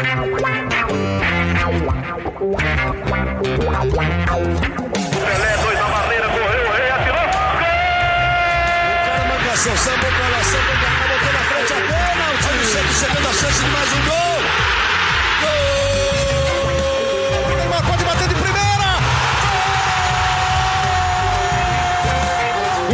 Pelé, dois na barreira, correu, o rei atirou. O cara manda ação, samba pra lá, samba pra cá, botou na frente a bola. O time sempre chegando a chance de mais um gol. Gol! O Neymar pode bater de primeira.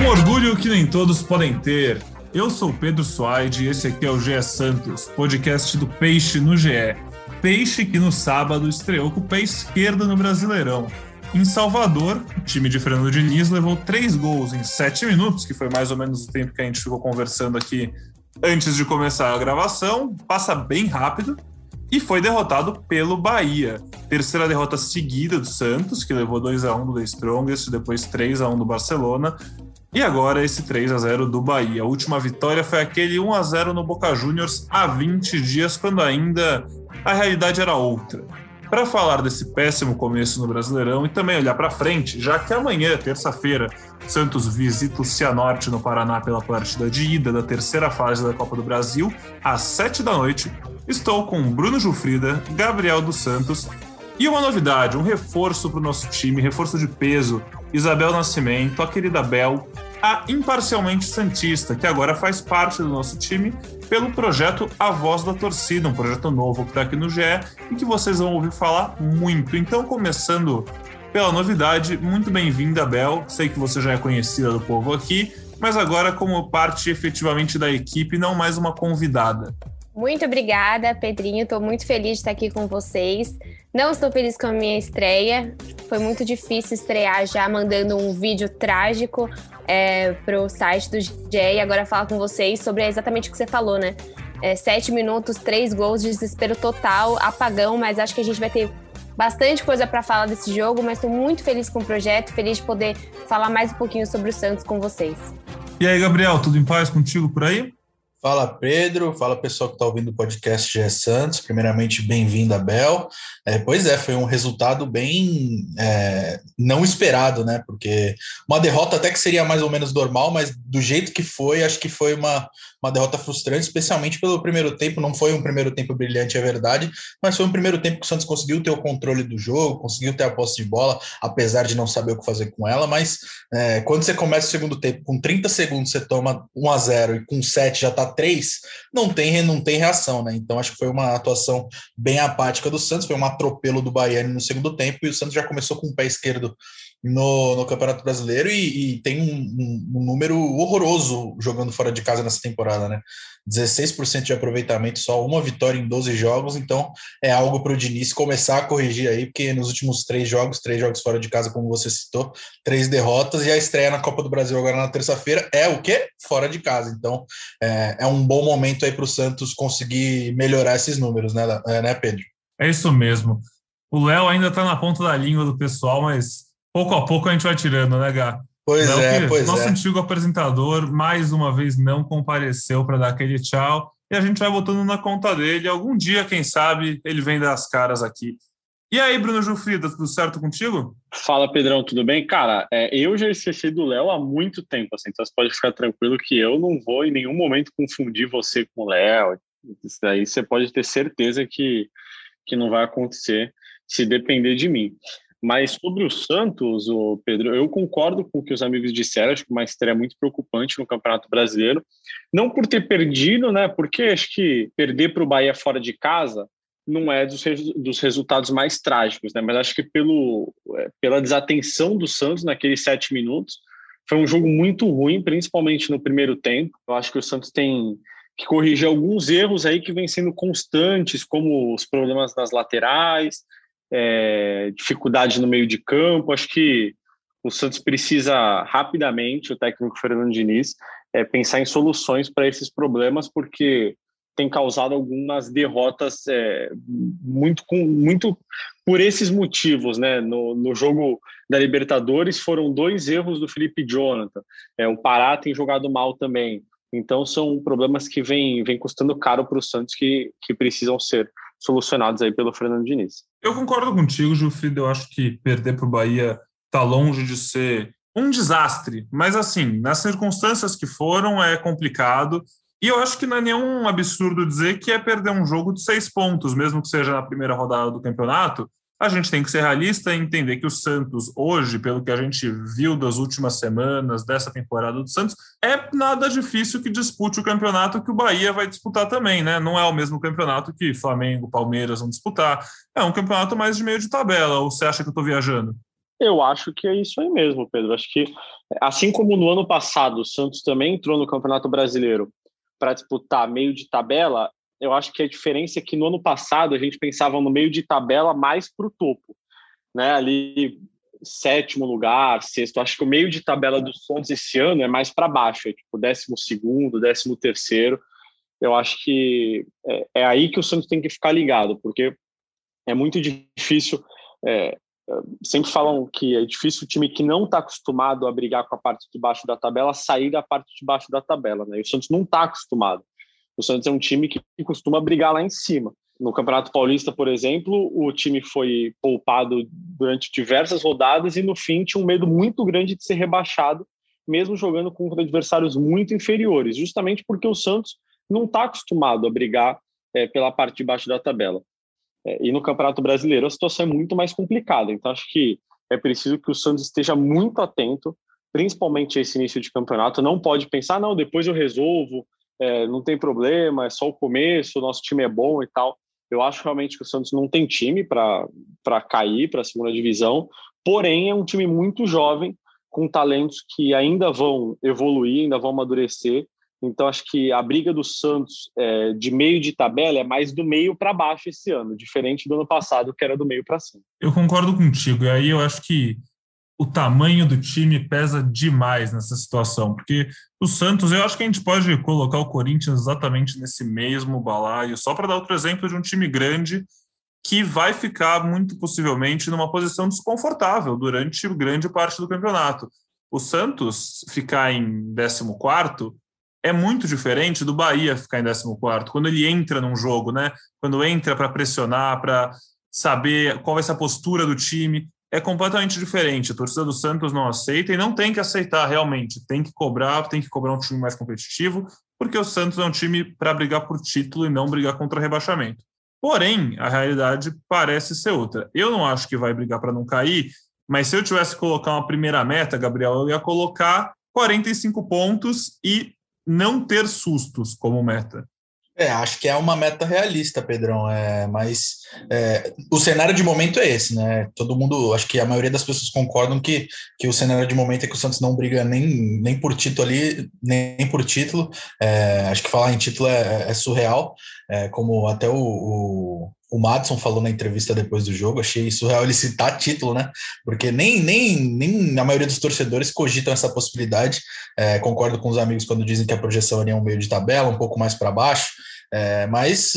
Um orgulho que nem todos podem ter. Eu sou Pedro Suaide e esse aqui é o GE Santos, podcast do Peixe no GE. Peixe que no sábado estreou com o pé esquerdo no Brasileirão. Em Salvador, o time de Fernando Diniz levou três gols em sete minutos, que foi mais ou menos o tempo que a gente ficou conversando aqui antes de começar a gravação. Passa bem rápido e foi derrotado pelo Bahia. Terceira derrota seguida do Santos, que levou 2 a 1 do The Strongest, depois 3 a 1 do Barcelona. E agora esse 3 a 0 do Bahia. A última vitória foi aquele 1 a 0 no Boca Juniors há 20 dias, quando ainda a realidade era outra. Para falar desse péssimo começo no Brasileirão e também olhar para frente, já que amanhã, terça-feira, Santos visita o Cianorte no Paraná pela partida de ida da terceira fase da Copa do Brasil, às 7 da noite, estou com Bruno Jufrida, Gabriel dos Santos e uma novidade, um reforço para o nosso time, reforço de peso, Isabel Nascimento, a querida Bel, a Imparcialmente Santista, que agora faz parte do nosso time pelo projeto A Voz da Torcida, um projeto novo que está aqui no GE e que vocês vão ouvir falar muito. Então, começando pela novidade, muito bem-vinda, Bel. Sei que você já é conhecida do povo aqui, mas agora como parte efetivamente da equipe, não mais uma convidada. Muito obrigada, Pedrinho. Estou muito feliz de estar aqui com vocês. Não estou feliz com a minha estreia. Foi muito difícil estrear já mandando um vídeo trágico é, para o site do GE e agora falar com vocês sobre exatamente o que você falou, né? É, sete minutos, três gols, desespero total, apagão, mas acho que a gente vai ter bastante coisa para falar desse jogo, mas estou muito feliz com o projeto, feliz de poder falar mais um pouquinho sobre o Santos com vocês. E aí, Gabriel, tudo em paz contigo por aí? Fala Pedro, fala pessoal que está ouvindo o podcast GE Santos. Primeiramente, bem-vindo, Abel. É, pois é, foi um resultado bem é, não esperado, né? Porque uma derrota até que seria mais ou menos normal, mas do jeito que foi, acho que foi uma, uma derrota frustrante, especialmente pelo primeiro tempo. Não foi um primeiro tempo brilhante, é verdade, mas foi um primeiro tempo que o Santos conseguiu ter o controle do jogo, conseguiu ter a posse de bola, apesar de não saber o que fazer com ela. Mas é, quando você começa o segundo tempo, com 30 segundos você toma 1 a 0 e com 7 já está 3, não tem, não tem reação, né? Então acho que foi uma atuação bem apática do Santos, foi um atropelo do Baiano no segundo tempo e o Santos já começou com o pé esquerdo no, no Campeonato Brasileiro e, e tem um, um, um, número horroroso jogando fora de casa nessa temporada, né? 16% de aproveitamento, só uma vitória em 12 jogos, então é algo para o Diniz começar a corrigir aí, porque nos últimos três jogos, três jogos fora de casa, como você citou, três derrotas, e a estreia na Copa do Brasil agora na terça-feira é o quê? Fora de casa. Então é, é um bom momento aí para o Santos conseguir melhorar esses números, né, né, Pedro? É isso mesmo. O Léo ainda está na ponta da língua do pessoal, mas pouco a pouco a gente vai tirando, né, Gá? Pois Léo, é, pois nosso é. antigo apresentador, mais uma vez, não compareceu para dar aquele tchau. E a gente vai botando na conta dele. Algum dia, quem sabe, ele vem dar as caras aqui. E aí, Bruno Jufrida, tudo certo contigo? Fala, Pedrão, tudo bem? Cara, é, eu já esqueci do Léo há muito tempo, assim, então você pode ficar tranquilo que eu não vou em nenhum momento confundir você com o Léo. Isso daí você pode ter certeza que, que não vai acontecer se depender de mim. Mas sobre o Santos, o Pedro, eu concordo com o que os amigos disseram, acho que uma estreia muito preocupante no Campeonato Brasileiro. Não por ter perdido, né? Porque acho que perder para o Bahia fora de casa não é dos, dos resultados mais trágicos, né? Mas acho que pelo, pela desatenção do Santos naqueles sete minutos, foi um jogo muito ruim, principalmente no primeiro tempo. Eu acho que o Santos tem que corrigir alguns erros aí que vêm sendo constantes, como os problemas nas laterais, é, dificuldade no meio de campo. Acho que o Santos precisa rapidamente, o técnico Fernando Diniz, é, pensar em soluções para esses problemas, porque tem causado algumas derrotas é, muito, com, muito por esses motivos. Né? No, no jogo da Libertadores foram dois erros do Felipe Jonathan. É, o Pará tem jogado mal também. Então são problemas que vêm vem custando caro para o Santos que, que precisam ser solucionados aí pelo Fernando Diniz. Eu concordo contigo, Gilfrido. Eu acho que perder para o Bahia está longe de ser um desastre, mas assim, nas circunstâncias que foram, é complicado. E eu acho que não é nenhum absurdo dizer que é perder um jogo de seis pontos, mesmo que seja na primeira rodada do campeonato. A gente tem que ser realista e entender que o Santos, hoje, pelo que a gente viu das últimas semanas, dessa temporada do Santos, é nada difícil que dispute o campeonato que o Bahia vai disputar também, né? Não é o mesmo campeonato que Flamengo, Palmeiras vão disputar. É um campeonato mais de meio de tabela. Ou você acha que eu estou viajando? Eu acho que é isso aí mesmo, Pedro. Acho que, assim como no ano passado, o Santos também entrou no Campeonato Brasileiro para disputar meio de tabela, eu acho que a diferença é que no ano passado a gente pensava no meio de tabela mais para o topo, né? Ali sétimo lugar, sexto. Acho que o meio de tabela do Santos esse ano é mais para baixo, é tipo décimo segundo, décimo terceiro. Eu acho que é, é, aí que o Santos tem que ficar ligado, porque é muito difícil. É, sempre falam que é difícil o time que não está acostumado a brigar com a parte de baixo da tabela sair da parte de baixo da tabela, né? E o Santos não está acostumado. O Santos é um time que costuma brigar lá em cima. No Campeonato Paulista, por exemplo, o time foi poupado durante diversas rodadas e no fim tinha um medo muito grande de ser rebaixado, mesmo jogando contra adversários muito inferiores, justamente porque o Santos não está acostumado a brigar é, pela parte de baixo da tabela. É, e no Campeonato Brasileiro a situação é muito mais complicada. Então acho que é preciso que o Santos esteja muito atento, principalmente esse início de campeonato. Não pode pensar, não, depois eu resolvo, é, não tem problema, é só o começo, nosso time é bom e tal. Eu acho realmente que o Santos não tem time para cair para a segunda divisão, porém é um time muito jovem, com talentos que ainda vão evoluir, ainda vão amadurecer. Então, acho que a briga do Santos é, de meio de tabela é mais do meio para baixo esse ano, diferente do ano passado, que era do meio para cima. Eu concordo contigo, e aí eu acho que o tamanho do time pesa demais nessa situação, porque o Santos, eu acho que a gente pode colocar o Corinthians exatamente nesse mesmo balaio, só para dar outro exemplo de um time grande que vai ficar muito possivelmente numa posição desconfortável durante grande parte do campeonato. O Santos ficar em 14 é muito diferente do Bahia ficar em 14 quando ele entra num jogo, né? Quando entra para pressionar, para saber qual vai ser a postura do time é completamente diferente. A torcida do Santos não aceita e não tem que aceitar realmente. Tem que cobrar, tem que cobrar um time mais competitivo, porque o Santos é um time para brigar por título e não brigar contra rebaixamento. Porém, a realidade parece ser outra. Eu não acho que vai brigar para não cair, mas se eu tivesse que colocar uma primeira meta, Gabriel, eu ia colocar 45 pontos e não ter sustos como meta. É, acho que é uma meta realista, Pedrão. É, mas é, o cenário de momento é esse, né? Todo mundo, acho que a maioria das pessoas concordam que, que o cenário de momento é que o Santos não briga nem, nem por título ali, nem por título. É, acho que falar em título é, é surreal, é, como até o, o, o Madison falou na entrevista depois do jogo. Achei surreal ele citar título, né? Porque nem, nem, nem a maioria dos torcedores cogitam essa possibilidade. É, concordo com os amigos quando dizem que a projeção é um meio de tabela, um pouco mais para baixo. É, mas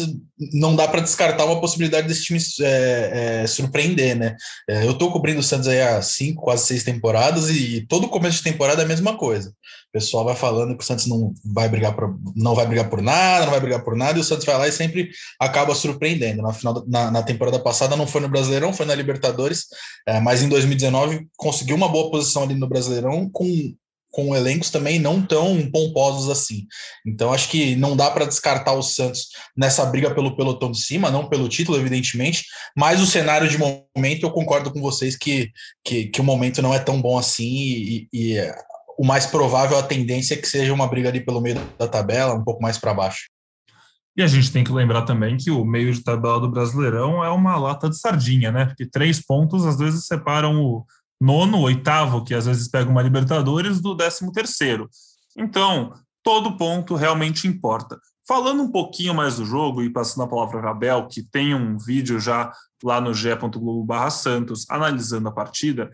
não dá para descartar uma possibilidade desse time é, é, surpreender, né? É, eu estou cobrindo o Santos aí há cinco, quase seis temporadas e todo começo de temporada é a mesma coisa. O pessoal vai falando que o Santos não vai brigar por, não vai brigar por nada, não vai brigar por nada, e o Santos vai lá e sempre acaba surpreendendo. Na, final, na, na temporada passada não foi no Brasileirão, foi na Libertadores, é, mas em 2019 conseguiu uma boa posição ali no Brasileirão com com elencos também não tão pomposos assim. Então acho que não dá para descartar o Santos nessa briga pelo pelotão de cima, não pelo título, evidentemente, mas o cenário de momento eu concordo com vocês que, que, que o momento não é tão bom assim e, e o mais provável a tendência é que seja uma briga ali pelo meio da tabela, um pouco mais para baixo. E a gente tem que lembrar também que o meio de tabela do Brasileirão é uma lata de sardinha, né? Porque três pontos às vezes separam o nono, oitavo, que às vezes pega uma Libertadores, do décimo terceiro. Então, todo ponto realmente importa. Falando um pouquinho mais do jogo e passando a palavra para Abel, que tem um vídeo já lá no ge.globo Santos analisando a partida,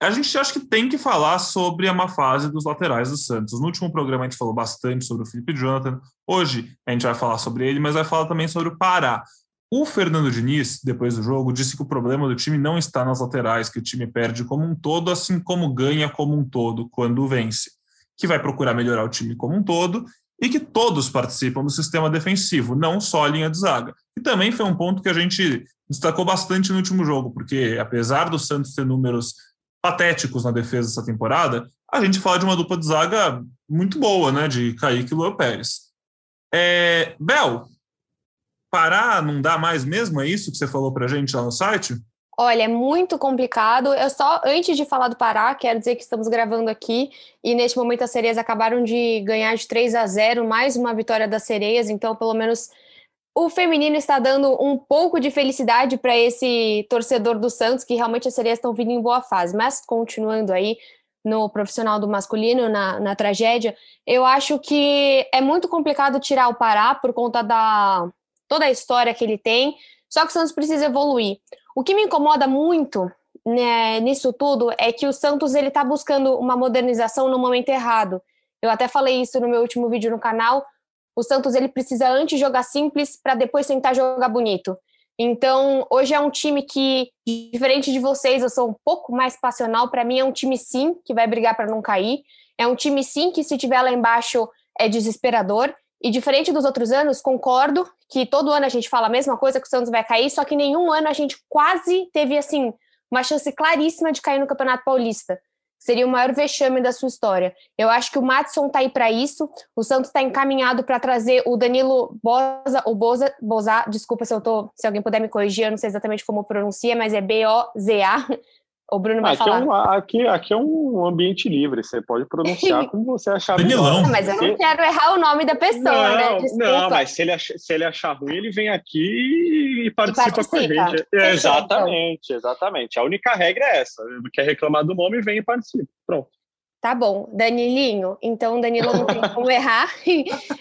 a gente acha que tem que falar sobre a má fase dos laterais do Santos. No último programa a gente falou bastante sobre o Felipe Jonathan. Hoje a gente vai falar sobre ele, mas vai falar também sobre o Pará. O Fernando Diniz, depois do jogo, disse que o problema do time não está nas laterais, que o time perde como um todo, assim como ganha como um todo quando vence. Que vai procurar melhorar o time como um todo e que todos participam do sistema defensivo, não só a linha de zaga. E também foi um ponto que a gente destacou bastante no último jogo, porque apesar do Santos ter números patéticos na defesa essa temporada, a gente fala de uma dupla de zaga muito boa, né, de Kaique e Luan Pérez. É, Bel, parar não dá mais mesmo? É isso que você falou para gente lá no site? Olha, é muito complicado. Eu só, antes de falar do Pará, quero dizer que estamos gravando aqui e neste momento as sereias acabaram de ganhar de 3 a 0, mais uma vitória das sereias, então pelo menos o feminino está dando um pouco de felicidade para esse torcedor do Santos, que realmente as sereias estão vindo em boa fase. Mas continuando aí no profissional do masculino, na, na tragédia, eu acho que é muito complicado tirar o Pará por conta da toda a história que ele tem, só que o Santos precisa evoluir. O que me incomoda muito né, nisso tudo é que o Santos ele está buscando uma modernização no momento errado. Eu até falei isso no meu último vídeo no canal. O Santos ele precisa antes jogar simples para depois tentar jogar bonito. Então, hoje é um time que, diferente de vocês, eu sou um pouco mais passional. Para mim, é um time sim que vai brigar para não cair. É um time sim que, se tiver lá embaixo, é desesperador. E diferente dos outros anos, concordo que todo ano a gente fala a mesma coisa, que o Santos vai cair, só que nenhum ano a gente quase teve, assim, uma chance claríssima de cair no Campeonato Paulista. Seria o maior vexame da sua história. Eu acho que o Matson tá aí para isso. O Santos está encaminhado para trazer o Danilo Boza, o Boza, Boza, desculpa se eu tô, se alguém puder me corrigir, eu não sei exatamente como pronuncia, mas é B-O-Z-A. O Bruno vai aqui falar. É um, aqui, aqui é um ambiente livre, você pode pronunciar como você achar Danilão. melhor. Mas eu não quero errar o nome da pessoa, não, né? Desculpa. Não, mas se ele, achar, se ele achar ruim, ele vem aqui e participa, participa. com a gente. Fechou, exatamente, exatamente. A única regra é essa. Quer reclamar do nome, vem e participa. Pronto. Tá bom, Danilinho. Então, Danilo não tem como errar.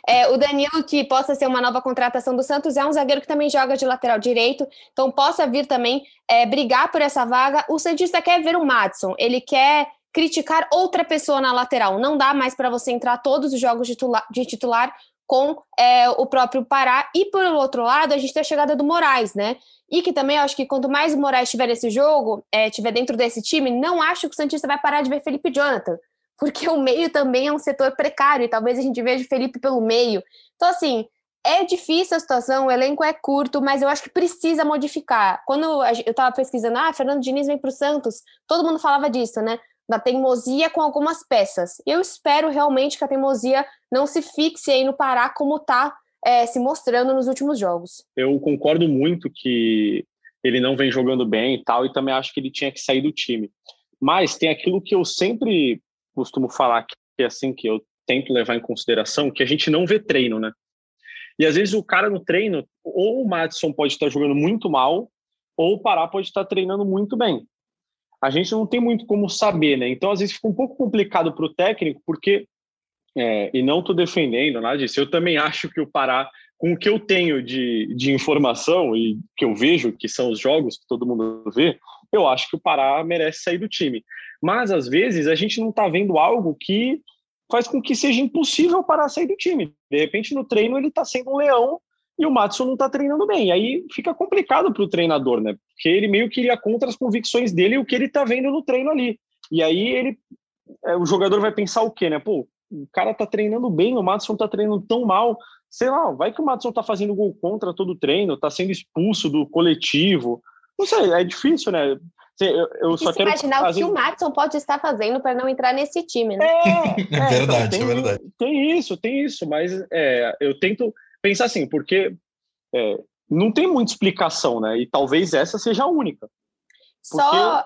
É, o Danilo, que possa ser uma nova contratação do Santos, é um zagueiro que também joga de lateral direito, então possa vir também é, brigar por essa vaga. O Santista quer ver o Matson, ele quer criticar outra pessoa na lateral. Não dá mais para você entrar todos os jogos de titular, de titular com é, o próprio Pará. E por outro lado, a gente tem a chegada do Moraes, né? E que também acho que quanto mais o Moraes estiver nesse jogo, é, estiver dentro desse time, não acho que o Santista vai parar de ver Felipe Jonathan, porque o meio também é um setor precário e talvez a gente veja Felipe pelo meio. Então, assim, é difícil a situação, o elenco é curto, mas eu acho que precisa modificar. Quando eu estava pesquisando, ah, Fernando Diniz vem para o Santos, todo mundo falava disso, né? Da teimosia com algumas peças. Eu espero realmente que a teimosia não se fixe aí no Pará como está é, se mostrando nos últimos jogos. Eu concordo muito que ele não vem jogando bem e tal, e também acho que ele tinha que sair do time. Mas tem aquilo que eu sempre costumo falar, que é assim que eu tento levar em consideração, que a gente não vê treino, né? E às vezes o cara no treino, ou o Madison pode estar jogando muito mal, ou o Pará pode estar treinando muito bem. A gente não tem muito como saber, né? Então às vezes fica um pouco complicado para o técnico, porque é, e não estou defendendo nada disso. Eu também acho que o Pará, com o que eu tenho de, de informação e que eu vejo, que são os jogos que todo mundo vê, eu acho que o Pará merece sair do time. Mas, às vezes, a gente não está vendo algo que faz com que seja impossível o Pará sair do time. De repente, no treino, ele está sendo um leão e o Matson não está treinando bem. Aí fica complicado para o treinador, né? Porque ele meio que iria contra as convicções dele e o que ele está vendo no treino ali. E aí ele, é, o jogador vai pensar o quê, né? Pô, o cara tá treinando bem, o Matson tá treinando tão mal. Sei lá, vai que o Matson tá fazendo gol contra todo o treino, tá sendo expulso do coletivo. Não sei, é difícil, né? Eu, eu só quero imaginar o que o Matson pode estar fazendo para não entrar nesse time, né? É, é verdade, tem, é verdade. Tem isso, tem isso, mas é, eu tento pensar assim, porque é, não tem muita explicação, né? E talvez essa seja a única. Só.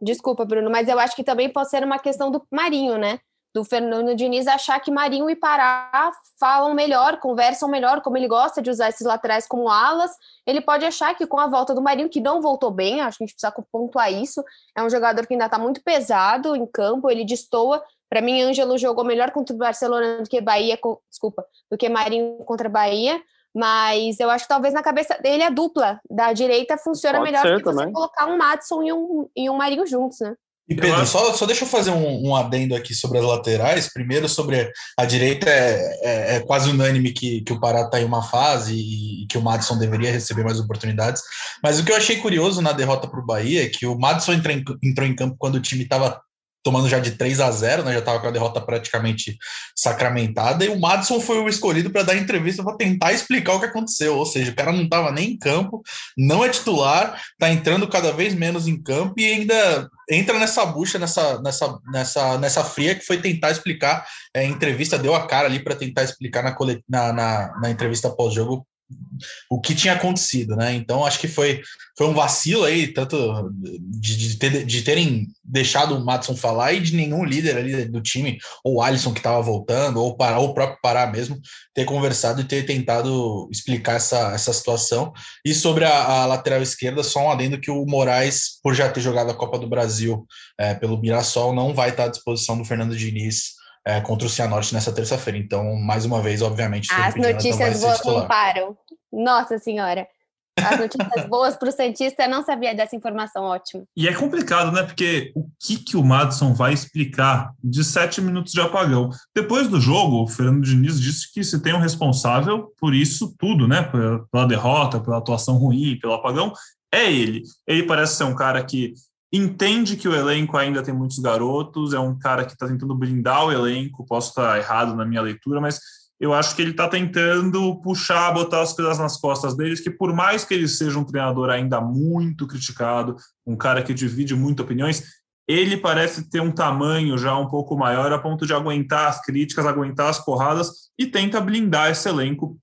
Desculpa, Bruno, mas eu acho que também pode ser uma questão do Marinho, né? Do Fernando Diniz achar que Marinho e Pará falam melhor, conversam melhor, como ele gosta de usar esses laterais como alas, ele pode achar que com a volta do Marinho, que não voltou bem, acho que a gente precisa pontuar isso, é um jogador que ainda está muito pesado em campo, ele destoa. Para mim, Ângelo jogou melhor contra o Barcelona do que Bahia, desculpa, do que Marinho contra Bahia, mas eu acho que talvez na cabeça dele a dupla da direita funciona pode melhor do que você colocar um Madison e um, e um Marinho juntos, né? E Pedro, só, só deixa eu fazer um, um, adendo aqui sobre as laterais. Primeiro, sobre a direita, é, é, é quase unânime que, que o Pará está em uma fase e, e, que o Madison deveria receber mais oportunidades. Mas o que eu achei curioso na derrota para o Bahia é que o Madison entrou em, entrou em campo quando o time estava tomando já de 3 a 0 né? Já estava com a derrota praticamente sacramentada, e o Madison foi o escolhido para dar entrevista para tentar explicar o que aconteceu. Ou seja, o cara não estava nem em campo, não é titular, está entrando cada vez menos em campo e ainda entra nessa bucha, nessa, nessa, nessa, nessa fria que foi tentar explicar. É, entrevista deu a cara ali para tentar explicar na, na, na, na entrevista pós-jogo o que tinha acontecido, né? Então acho que foi, foi um vacilo aí, tanto de, de, ter, de terem deixado o Matson falar e de nenhum líder ali do time, ou Alisson que estava voltando, ou, para, ou o próprio Pará mesmo, ter conversado e ter tentado explicar essa, essa situação. E sobre a, a lateral esquerda, só um adendo que o Moraes, por já ter jogado a Copa do Brasil é, pelo Mirassol, não vai estar à disposição do Fernando Diniz é, contra o Cianorte nessa terça-feira. Então, mais uma vez, obviamente, as notícias boas não param. Nossa Senhora. As notícias boas para o Santista, eu não sabia dessa informação, ótimo. E é complicado, né? Porque o que, que o Madison vai explicar de sete minutos de apagão? Depois do jogo, o Fernando Diniz disse que se tem um responsável por isso tudo, né? Pela derrota, pela atuação ruim, pelo apagão, é ele. Ele parece ser um cara que entende que o elenco ainda tem muitos garotos, é um cara que está tentando blindar o elenco, posso estar errado na minha leitura, mas eu acho que ele está tentando puxar, botar as coisas nas costas deles, que por mais que ele seja um treinador ainda muito criticado, um cara que divide muito opiniões, ele parece ter um tamanho já um pouco maior a ponto de aguentar as críticas, aguentar as porradas e tenta blindar esse elenco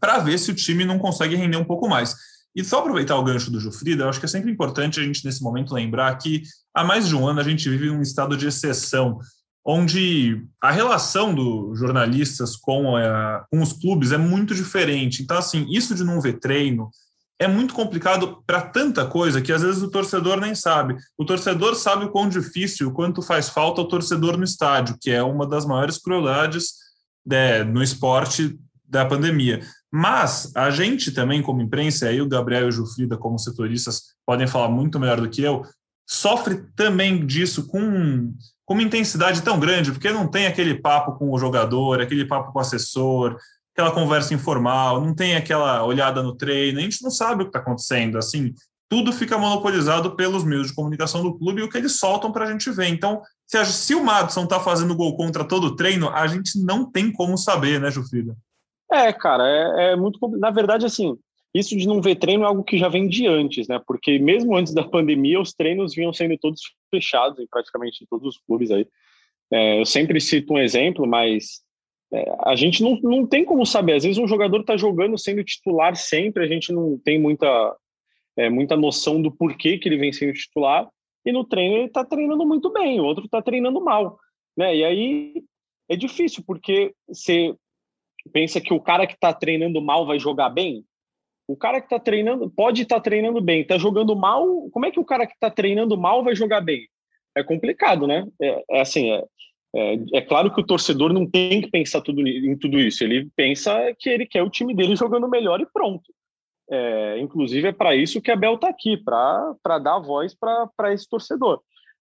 para ver se o time não consegue render um pouco mais. E só aproveitar o gancho do Jufrida, acho que é sempre importante a gente, nesse momento, lembrar que há mais de um ano a gente vive um estado de exceção, onde a relação dos jornalistas com, a, com os clubes é muito diferente. Então, assim, isso de não ver treino é muito complicado para tanta coisa que às vezes o torcedor nem sabe. O torcedor sabe o quão difícil, o quanto faz falta o torcedor no estádio, que é uma das maiores crueldades né, no esporte da pandemia. Mas a gente também, como imprensa, aí o Gabriel e o Jufrida, como setoristas, podem falar muito melhor do que eu, sofre também disso com, com uma intensidade tão grande, porque não tem aquele papo com o jogador, aquele papo com o assessor, aquela conversa informal, não tem aquela olhada no treino, a gente não sabe o que está acontecendo, assim, tudo fica monopolizado pelos meios de comunicação do clube e o que eles soltam para a gente ver. Então, se, a, se o Madison está fazendo gol contra todo o treino, a gente não tem como saber, né, Jufrida? É, cara, é, é muito Na verdade, assim, isso de não ver treino é algo que já vem de antes, né? Porque mesmo antes da pandemia, os treinos vinham sendo todos fechados em praticamente todos os clubes aí. É, eu sempre cito um exemplo, mas é, a gente não, não tem como saber. Às vezes um jogador está jogando sendo titular sempre, a gente não tem muita, é, muita noção do porquê que ele vem sendo titular, e no treino ele está treinando muito bem, o outro está treinando mal. Né? E aí é difícil, porque você pensa que o cara que está treinando mal vai jogar bem? O cara que está treinando pode estar tá treinando bem, está jogando mal. Como é que o cara que está treinando mal vai jogar bem? É complicado, né? É, é assim, é, é, é, claro que o torcedor não tem que pensar tudo, em tudo isso. Ele pensa que ele quer o time dele jogando melhor e pronto. É, inclusive é para isso que a Bel está aqui, para dar voz para esse torcedor.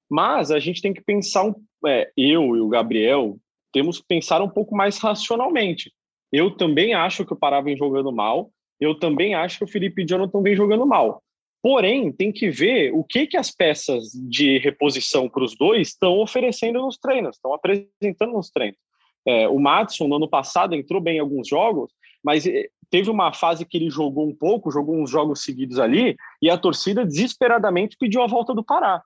Mas a gente tem que pensar, um, é, eu e o Gabriel, temos que pensar um pouco mais racionalmente. Eu também acho que o Pará vem jogando mal. Eu também acho que o Felipe Jonathan vem jogando mal. Porém, tem que ver o que, que as peças de reposição para os dois estão oferecendo nos treinos, estão apresentando nos treinos. É, o Matson, no ano passado, entrou bem em alguns jogos, mas eh, teve uma fase que ele jogou um pouco, jogou uns jogos seguidos ali, e a torcida desesperadamente pediu a volta do Pará,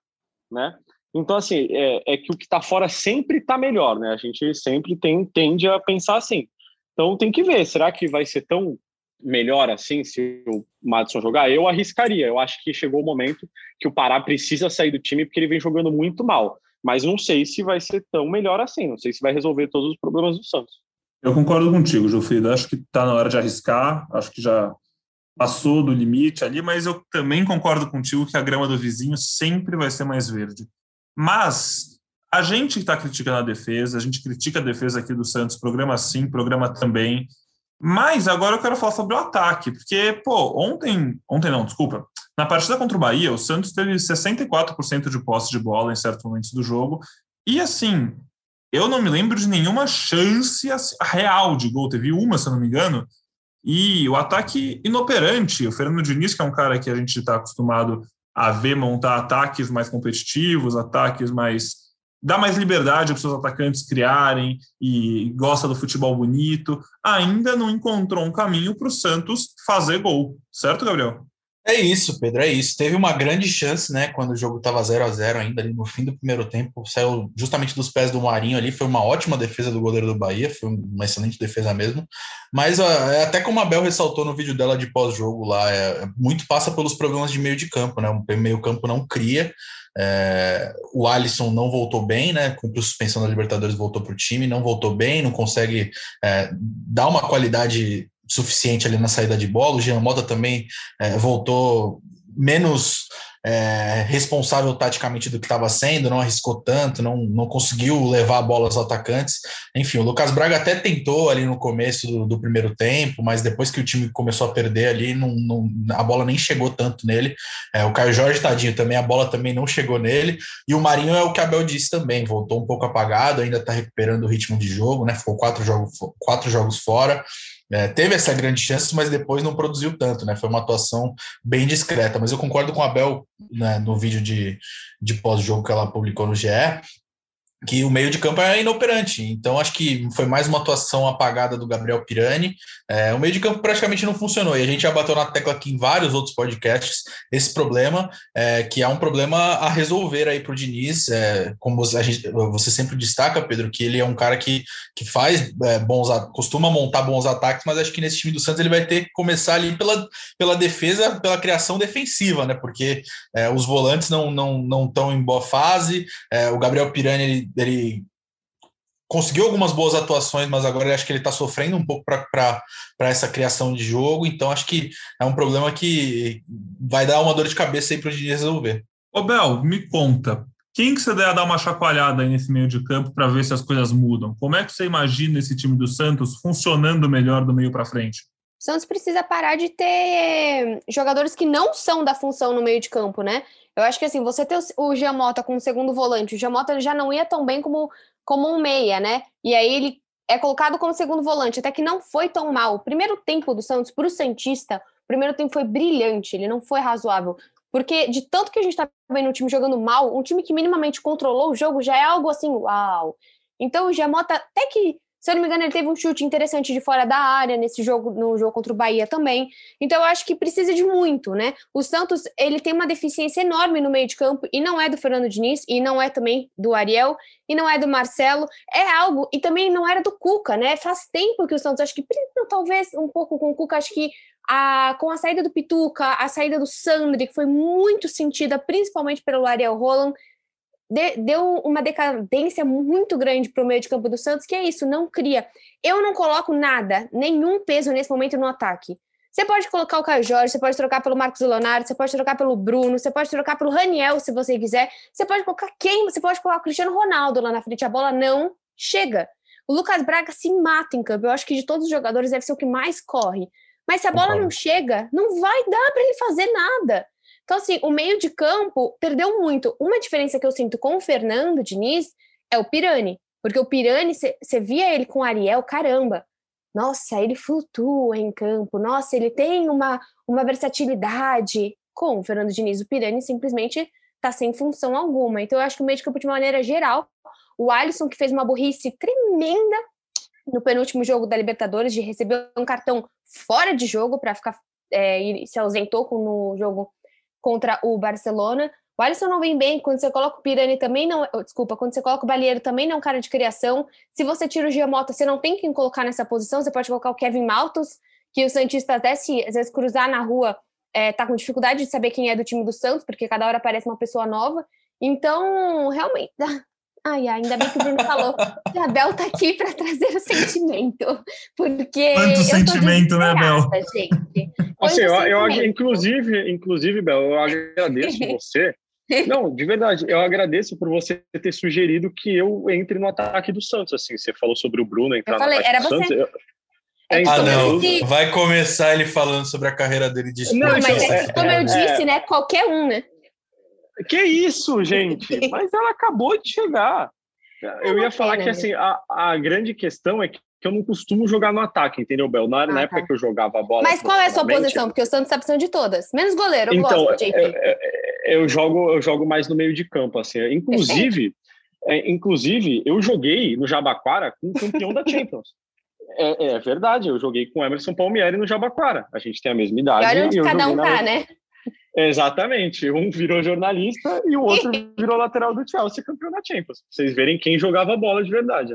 né? Então, assim, é, é que o que está fora sempre está melhor, né? A gente sempre tem, tende a pensar assim. Então tem que ver, será que vai ser tão melhor assim se o Madison jogar? Eu arriscaria. Eu acho que chegou o momento que o Pará precisa sair do time porque ele vem jogando muito mal. Mas não sei se vai ser tão melhor assim. Não sei se vai resolver todos os problemas do Santos. Eu concordo contigo, Jofrida. Acho que está na hora de arriscar. Acho que já passou do limite ali, mas eu também concordo contigo que a grama do vizinho sempre vai ser mais verde. Mas a gente está criticando a defesa, a gente critica a defesa aqui do Santos, programa sim, programa também. Mas agora eu quero falar sobre o ataque, porque, pô, ontem, ontem não, desculpa, na partida contra o Bahia, o Santos teve 64% de posse de bola em certos momentos do jogo. E assim, eu não me lembro de nenhuma chance real de gol. Teve uma, se eu não me engano. E o ataque inoperante. O Fernando Diniz, que é um cara que a gente está acostumado a ver montar ataques mais competitivos, ataques mais dá mais liberdade para os seus atacantes criarem e gosta do futebol bonito, ainda não encontrou um caminho para o Santos fazer gol, certo, Gabriel? É isso, Pedro, é isso. Teve uma grande chance, né, quando o jogo estava 0 a 0 ainda ali no fim do primeiro tempo, saiu justamente dos pés do Marinho ali, foi uma ótima defesa do goleiro do Bahia, foi uma excelente defesa mesmo. Mas é até como a Bel ressaltou no vídeo dela de pós-jogo lá, é, muito passa pelos problemas de meio de campo, né? O meio campo não cria. É, o Alisson não voltou bem, né? Cumpriu suspensão da Libertadores, voltou para o time, não voltou bem, não consegue é, dar uma qualidade suficiente ali na saída de bola. O Jean Mota também é, voltou menos é, responsável taticamente do que estava sendo, não arriscou tanto, não, não conseguiu levar a bola aos atacantes. Enfim, o Lucas Braga até tentou ali no começo do, do primeiro tempo, mas depois que o time começou a perder ali, não, não a bola nem chegou tanto nele. É, o Caio Jorge, tadinho, também a bola também não chegou nele. E o Marinho é o que a Abel disse também, voltou um pouco apagado, ainda está recuperando o ritmo de jogo, né? Ficou quatro jogos, quatro jogos fora. É, teve essa grande chance, mas depois não produziu tanto, né? Foi uma atuação bem discreta. Mas eu concordo com a Bel né, no vídeo de, de pós-jogo que ela publicou no GE, que o meio de campo é inoperante. Então, acho que foi mais uma atuação apagada do Gabriel Pirani. É, o meio de campo praticamente não funcionou. E a gente já bateu na tecla aqui em vários outros podcasts esse problema, é, que é um problema a resolver aí para o Diniz. É, como gente, você sempre destaca, Pedro, que ele é um cara que, que faz é, bons, costuma montar bons ataques, mas acho que nesse time do Santos ele vai ter que começar ali pela, pela defesa, pela criação defensiva, né? Porque é, os volantes não estão não, não em boa fase. É, o Gabriel Pirani ele ele conseguiu algumas boas atuações, mas agora acho que ele está sofrendo um pouco para essa criação de jogo, então acho que é um problema que vai dar uma dor de cabeça aí para o Diniz resolver. Ô Bel, me conta, quem que você deve dar uma chacoalhada aí nesse meio de campo para ver se as coisas mudam? Como é que você imagina esse time do Santos funcionando melhor do meio para frente? Santos precisa parar de ter jogadores que não são da função no meio de campo, né? Eu acho que assim, você ter o Giamota como segundo volante, o Giamota já não ia tão bem como, como um meia, né? E aí ele é colocado como segundo volante, até que não foi tão mal. O primeiro tempo do Santos para o Santista, o primeiro tempo foi brilhante, ele não foi razoável. Porque de tanto que a gente tá vendo um time jogando mal, um time que minimamente controlou o jogo já é algo assim, uau. Então o Giamota, até que se eu não me engano, ele teve um chute interessante de fora da área nesse jogo, no jogo contra o Bahia também. Então eu acho que precisa de muito, né? O Santos, ele tem uma deficiência enorme no meio de campo e não é do Fernando Diniz e não é também do Ariel e não é do Marcelo, é algo e também não era do Cuca, né? Faz tempo que o Santos acho que talvez um pouco com o Cuca, acho que a, com a saída do Pituca, a saída do Sandri, que foi muito sentida, principalmente pelo Ariel Roland, de, deu uma decadência muito grande para o meio de campo do Santos, que é isso, não cria. Eu não coloco nada, nenhum peso nesse momento no ataque. Você pode colocar o Caio Jorge, você pode trocar pelo Marcos Leonardo, você pode trocar pelo Bruno, você pode trocar pelo Raniel, se você quiser. Você pode colocar quem? Você pode colocar o Cristiano Ronaldo lá na frente. A bola não chega. O Lucas Braga se mata em campo. Eu acho que de todos os jogadores deve ser o que mais corre. Mas se a bola não chega, não vai dar para ele fazer nada. Então, assim, o meio de campo perdeu muito. Uma diferença que eu sinto com o Fernando Diniz é o Pirani. Porque o Pirani, você via ele com o Ariel, caramba, nossa, ele flutua em campo, nossa, ele tem uma, uma versatilidade. Com o Fernando Diniz, o Pirani simplesmente está sem função alguma. Então, eu acho que o meio de campo, de maneira geral, o Alisson, que fez uma burrice tremenda no penúltimo jogo da Libertadores, de receber um cartão fora de jogo para ficar. É, e se ausentou no jogo contra o Barcelona. O Alisson não vem bem, quando você coloca o Pirani também não. Oh, desculpa, quando você coloca o Balieiro também não é um cara de criação. Se você tira o Giamota, você não tem quem colocar nessa posição, você pode colocar o Kevin Maltos, que o Santista até se às vezes cruzar na rua é, tá com dificuldade de saber quem é do time do Santos, porque cada hora aparece uma pessoa nova. Então, realmente, Ai, ainda bem que o Bruno falou que a Bel tá aqui para trazer o sentimento. Porque. Quanto sentimento, né, Bel? Gente. Assim, eu, eu, inclusive, inclusive, Bel, eu agradeço você. Não, de verdade, eu agradeço por você ter sugerido que eu entre no ataque do Santos. Assim, você falou sobre o Bruno entrar eu falei, no ataque era do você. Santos. Eu, é, então, ah, não. Vai começar ele falando sobre a carreira dele de esporte. Não, mas é, como eu disse, né? Qualquer um, né? Que isso, gente? Mas ela acabou de chegar. Eu ia falar que assim, a, a grande questão é que eu não costumo jogar no ataque, entendeu, Bel? Na, ah, na época tá. que eu jogava a bola. Mas qual é a sua posição? Porque o Santos está precisando de todas. Menos goleiro, eu então, gosto, eu, eu, eu, jogo, eu jogo mais no meio de campo, assim. Inclusive, É, inclusive, eu joguei no Jabaquara com o campeão da Champions. É, é, verdade, eu joguei com o Emerson Palmieri no Jabaquara. A gente tem a mesma idade. E olha onde cada um tá, na... né? Exatamente. Um virou jornalista e o outro virou lateral do Chelsea, campeão da Champions. Pra vocês verem quem jogava bola de verdade.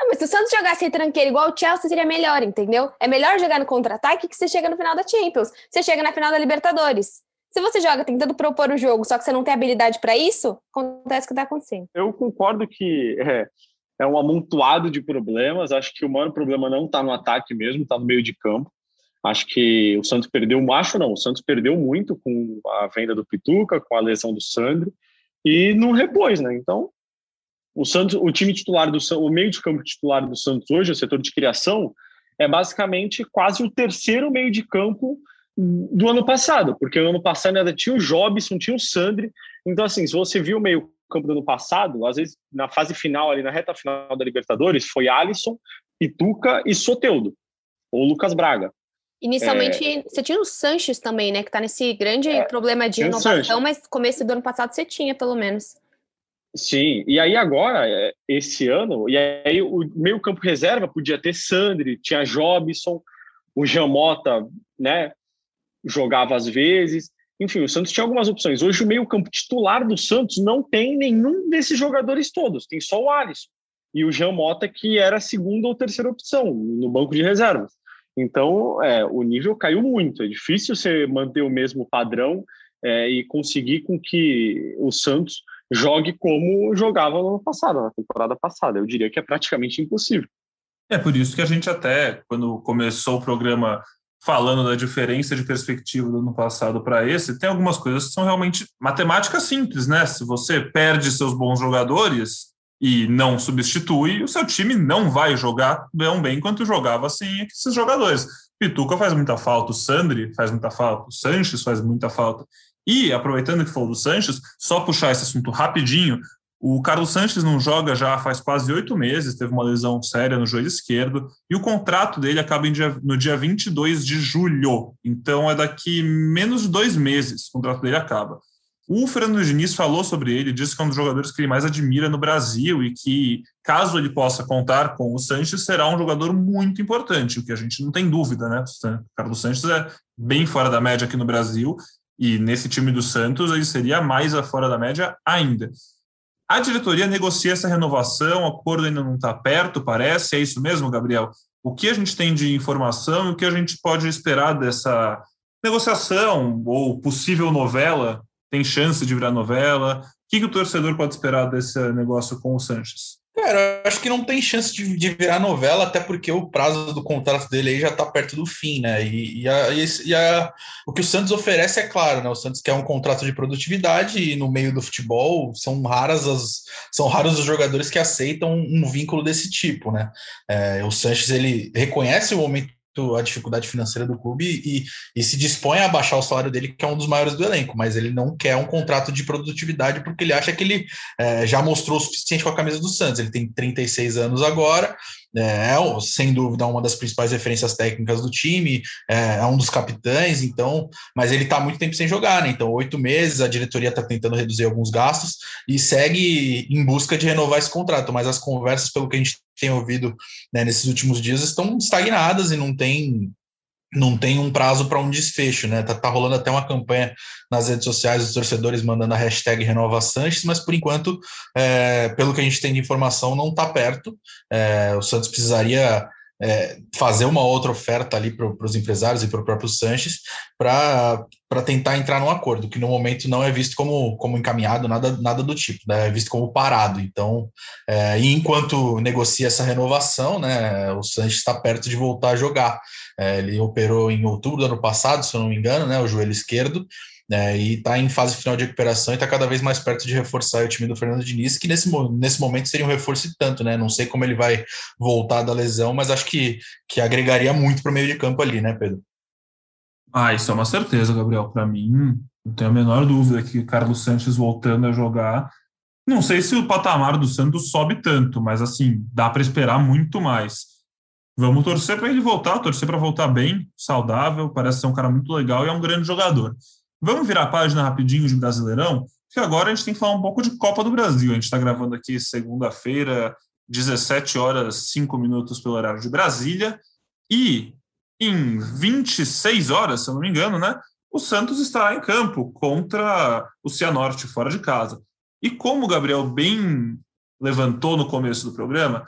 Não, mas se o Santos jogasse tranqueiro igual o Chelsea, seria melhor, entendeu? É melhor jogar no contra-ataque que você chega no final da Champions. Você chega na final da Libertadores. Se você joga tentando propor o jogo, só que você não tem habilidade para isso, acontece o que está acontecendo. Eu concordo que é, é um amontoado de problemas. Acho que o maior problema não está no ataque mesmo, está no meio de campo. Acho que o Santos perdeu, acho não, o Santos perdeu muito com a venda do Pituca, com a lesão do Sandro, e não repôs, né? Então, o Santos, o time titular do o meio de campo titular do Santos hoje, o setor de criação, é basicamente quase o terceiro meio de campo do ano passado, porque no ano passado ainda tinha o Jobson, tinha o Sandri. Então, assim, se você viu o meio campo do ano passado, às vezes na fase final, ali na reta final da Libertadores, foi Alisson, Pituca e Soteudo, ou Lucas Braga. Inicialmente, é... você tinha o Sanches também, né? Que tá nesse grande é, problema de inovação, mas começo do ano passado você tinha, pelo menos. Sim, e aí agora, é, esse ano, e aí o meio campo reserva podia ter Sandri, tinha Jobson, o Jamota, né? jogava às vezes. Enfim, o Santos tinha algumas opções. Hoje, o meio-campo titular do Santos não tem nenhum desses jogadores todos, tem só o Alisson e o Jean Mota, que era a segunda ou terceira opção no banco de reservas. Então, é, o nível caiu muito. É difícil você manter o mesmo padrão é, e conseguir com que o Santos jogue como jogava no ano passado, na temporada passada. Eu diria que é praticamente impossível. É por isso que a gente até, quando começou o programa falando da diferença de perspectiva do ano passado para esse, tem algumas coisas que são realmente matemática simples, né? Se você perde seus bons jogadores e não substitui, o seu time não vai jogar tão bem quanto jogava sem esses jogadores. Pituca faz muita falta, o Sandri faz muita falta, o Sanches faz muita falta. E, aproveitando que falou do Sanches, só puxar esse assunto rapidinho, o Carlos Sanches não joga já faz quase oito meses, teve uma lesão séria no joelho esquerdo, e o contrato dele acaba dia, no dia 22 de julho. Então é daqui menos de dois meses o contrato dele acaba. O Fernando Diniz falou sobre ele, disse que é um dos jogadores que ele mais admira no Brasil e que, caso ele possa contar com o Sanches, será um jogador muito importante, o que a gente não tem dúvida, né? O Carlos Sanches é bem fora da média aqui no Brasil e nesse time do Santos ele seria mais fora da média ainda. A diretoria negocia essa renovação, o acordo ainda não está perto, parece. É isso mesmo, Gabriel? O que a gente tem de informação e o que a gente pode esperar dessa negociação ou possível novela? Tem chance de virar novela? O que, que o torcedor pode esperar desse negócio com o Sanches? Cara, eu acho que não tem chance de, de, virar novela, até porque o prazo do contrato dele aí já está perto do fim, né? E, e, a, e a, o que o Santos oferece é claro, né? O Santos quer um contrato de produtividade e no meio do futebol são raras as são raros os jogadores que aceitam um vínculo desse tipo, né? É, o Sanches ele reconhece o momento a dificuldade financeira do clube e, e, se dispõe a baixar o salário dele, que é um dos maiores do elenco, mas ele não quer um contrato de produtividade porque ele acha que ele é, já mostrou o suficiente com a camisa do Santos. Ele tem 36 anos agora, é, sem dúvida uma das principais referências técnicas do time, é, é um dos capitães, então, mas ele está muito tempo sem jogar, né? Então, oito meses, a diretoria está tentando reduzir alguns gastos e segue em busca de renovar esse contrato, mas as conversas, pelo que a gente tem ouvido né, nesses últimos dias, estão estagnadas e não tem não tem um prazo para um desfecho, né? Tá, tá, rolando até uma campanha nas redes sociais dos torcedores mandando a hashtag Renova Sanches, mas por enquanto, é, pelo que a gente tem de informação, não está perto. É, o Santos precisaria é, fazer uma outra oferta ali para os empresários e para o próprio Sanches para tentar entrar num acordo, que no momento não é visto como, como encaminhado, nada, nada do tipo, né? é visto como parado. Então, é, e enquanto negocia essa renovação, né, o Sanches está perto de voltar a jogar. É, ele operou em outubro do ano passado, se eu não me engano, né, o joelho esquerdo, né, e está em fase final de recuperação e está cada vez mais perto de reforçar o time do Fernando Diniz, que nesse, nesse momento seria um reforço e tanto, né? Não sei como ele vai voltar da lesão, mas acho que, que agregaria muito para o meio de campo ali, né, Pedro? Ah, isso é uma certeza, Gabriel. Para mim, não tenho a menor dúvida que Carlos Sanches voltando a jogar. Não sei se o patamar do Santos sobe tanto, mas assim, dá para esperar muito mais. Vamos torcer para ele voltar, torcer para voltar bem, saudável, parece ser um cara muito legal e é um grande jogador. Vamos virar a página rapidinho de Brasileirão? que agora a gente tem que falar um pouco de Copa do Brasil. A gente está gravando aqui segunda-feira, 17 horas 5 minutos pelo horário de Brasília, e em 26 horas, se eu não me engano, né, o Santos estará em campo contra o Cianorte fora de casa. E como o Gabriel bem levantou no começo do programa,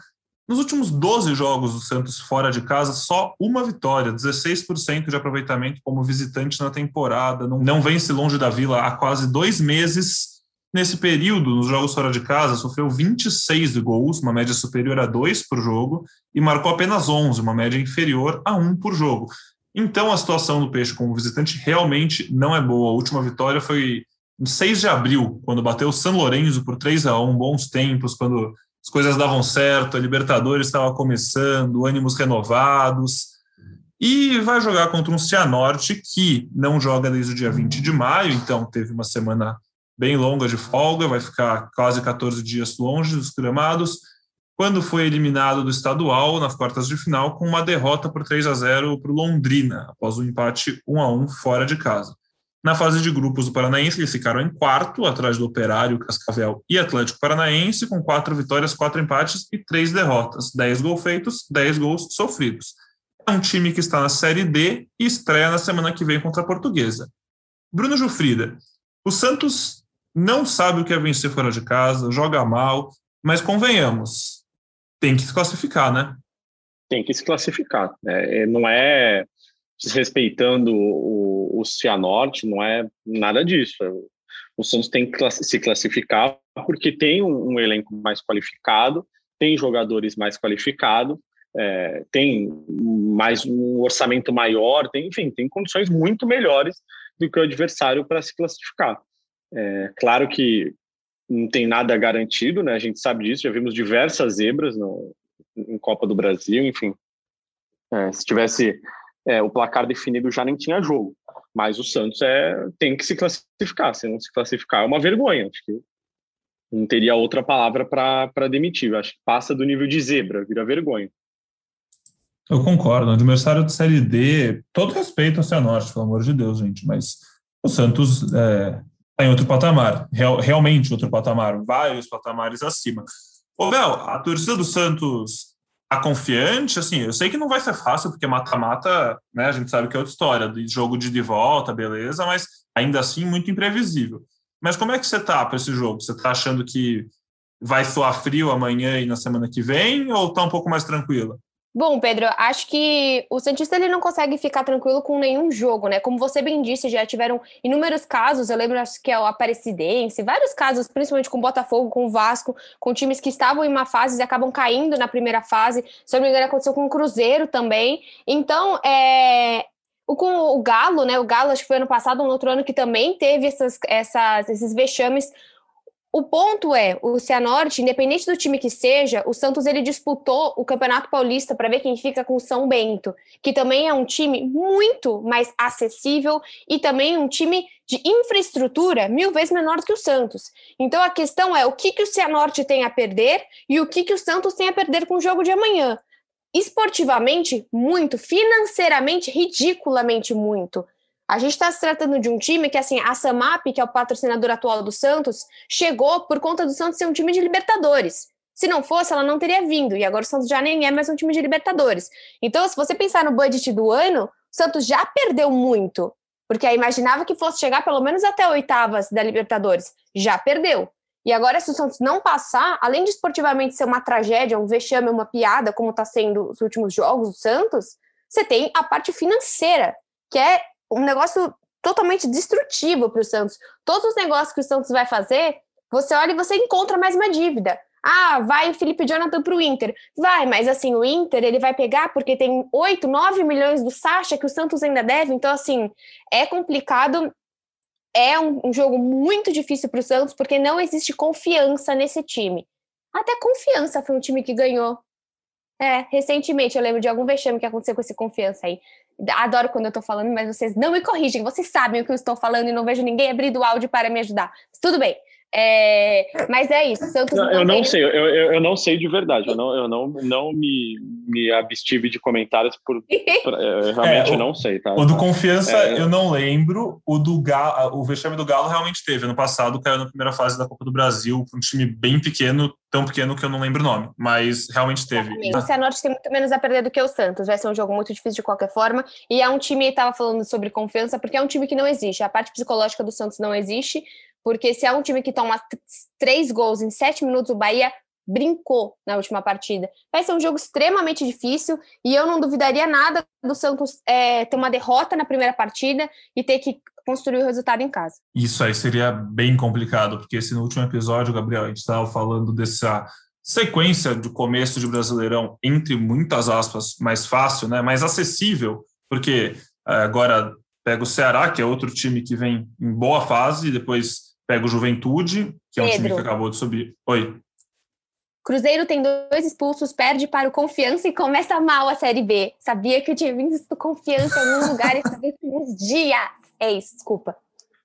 nos últimos 12 jogos do Santos fora de casa, só uma vitória, 16% de aproveitamento como visitante na temporada. Não, não vence longe da Vila há quase dois meses. Nesse período, nos jogos fora de casa, sofreu 26 gols, uma média superior a 2 por jogo, e marcou apenas 11, uma média inferior a 1 por jogo. Então, a situação do Peixe como visitante realmente não é boa. A última vitória foi em 6 de abril, quando bateu o São Lourenço por 3 a 1 bons tempos, quando as coisas davam certo, a Libertadores estava começando, ânimos renovados. E vai jogar contra um Cianorte que não joga desde o dia 20 de maio, então teve uma semana bem longa de folga, vai ficar quase 14 dias longe dos gramados. Quando foi eliminado do estadual nas quartas de final com uma derrota por 3 a 0 para o Londrina, após um empate 1 a 1 fora de casa. Na fase de grupos do Paranaense, eles ficaram em quarto, atrás do Operário, Cascavel e Atlético Paranaense, com quatro vitórias, quatro empates e três derrotas. Dez gols feitos, dez gols sofridos. É um time que está na Série D e estreia na semana que vem contra a Portuguesa. Bruno Jufrida, o Santos não sabe o que é vencer fora de casa, joga mal, mas convenhamos, tem que se classificar, né? Tem que se classificar. Né? Não é desrespeitando o, o Cianorte, não é nada disso. O Santos tem que se classificar porque tem um, um elenco mais qualificado, tem jogadores mais qualificados, é, tem mais um orçamento maior, tem, enfim, tem condições muito melhores do que o adversário para se classificar. É, claro que não tem nada garantido, né? A gente sabe disso, já vimos diversas zebras no, em Copa do Brasil, enfim. É, se tivesse é, o placar definido já nem tinha jogo. Mas o Santos é, tem que se classificar. Se não se classificar, é uma vergonha. Acho que não teria outra palavra para demitir. Acho que passa do nível de zebra, vira vergonha. Eu concordo. O adversário de Série D, todo respeito ao Cianorte, pelo amor de Deus, gente, mas o Santos é, tá em outro patamar, real, realmente outro patamar, vários patamares acima. Ô, Bel, a torcida do Santos Confiante, assim, eu sei que não vai ser fácil, porque mata-mata, né, a gente sabe que é outra história, de jogo de, de volta, beleza, mas ainda assim muito imprevisível. Mas como é que você tá para esse jogo? Você tá achando que vai soar frio amanhã e na semana que vem, ou tá um pouco mais tranquila? Bom, Pedro, acho que o Santista ele não consegue ficar tranquilo com nenhum jogo, né? Como você bem disse, já tiveram inúmeros casos, eu lembro acho que é o Aparecidense, vários casos, principalmente com o Botafogo, com o Vasco, com times que estavam em uma fase e acabam caindo na primeira fase. Se eu não me engano, aconteceu com o Cruzeiro também. Então, é, o, com o Galo, né? O Galo, acho que foi ano passado, um outro ano que também teve essas, essas, esses vexames o ponto é, o Cianorte, independente do time que seja, o Santos ele disputou o Campeonato Paulista para ver quem fica com o São Bento, que também é um time muito mais acessível e também um time de infraestrutura mil vezes menor que o Santos. Então a questão é o que, que o Cianorte tem a perder e o que, que o Santos tem a perder com o jogo de amanhã. Esportivamente, muito. Financeiramente, ridiculamente muito. A gente está se tratando de um time que, assim, a Samap, que é o patrocinador atual do Santos, chegou por conta do Santos ser um time de Libertadores. Se não fosse, ela não teria vindo. E agora o Santos já nem é mais um time de Libertadores. Então, se você pensar no budget do ano, o Santos já perdeu muito. Porque aí imaginava que fosse chegar pelo menos até oitavas da Libertadores. Já perdeu. E agora, se o Santos não passar, além de esportivamente ser uma tragédia, um vexame, uma piada, como está sendo os últimos jogos do Santos, você tem a parte financeira, que é um negócio totalmente destrutivo para o Santos. Todos os negócios que o Santos vai fazer, você olha e você encontra mais uma dívida. Ah, vai o Felipe Jonathan para o Inter. Vai, mas assim, o Inter ele vai pegar porque tem 8, 9 milhões do Sacha que o Santos ainda deve. Então, assim, é complicado. É um, um jogo muito difícil para o Santos porque não existe confiança nesse time. Até confiança foi um time que ganhou. É, recentemente eu lembro de algum vexame que aconteceu com esse confiança aí. Adoro quando eu estou falando, mas vocês não me corrigem. Vocês sabem o que eu estou falando e não vejo ninguém abrir o áudio para me ajudar. Tudo bem. É, mas é isso. Santos não, eu não sei, eu, eu, eu, não sei de verdade. Eu não, eu não, não me, me abstive de comentários por, por eu realmente é, o, não sei, tá? O do confiança é, eu não lembro. O do Galo, o vexame do Galo realmente teve. Ano passado caiu na primeira fase da Copa do Brasil para um time bem pequeno, tão pequeno que eu não lembro o nome, mas realmente teve. O Cianorte tem muito menos a perder do que o Santos. Vai ser um jogo muito difícil de qualquer forma. E é um time, estava falando sobre confiança, porque é um time que não existe. A parte psicológica do Santos não existe. Porque se é um time que toma três gols em sete minutos, o Bahia brincou na última partida. Vai ser um jogo extremamente difícil e eu não duvidaria nada do Santos é, ter uma derrota na primeira partida e ter que construir o resultado em casa. Isso aí seria bem complicado, porque se no último episódio, Gabriel, a gente estava falando dessa sequência de começo de Brasileirão, entre muitas aspas, mais fácil, né, mais acessível, porque é, agora pega o Ceará, que é outro time que vem em boa fase, e depois pega o Juventude, que é um time que acabou de subir. Oi. Cruzeiro tem dois expulsos, perde para o Confiança e começa mal a Série B. Sabia que eu tinha visto Confiança em algum lugar esses dias. É isso, desculpa.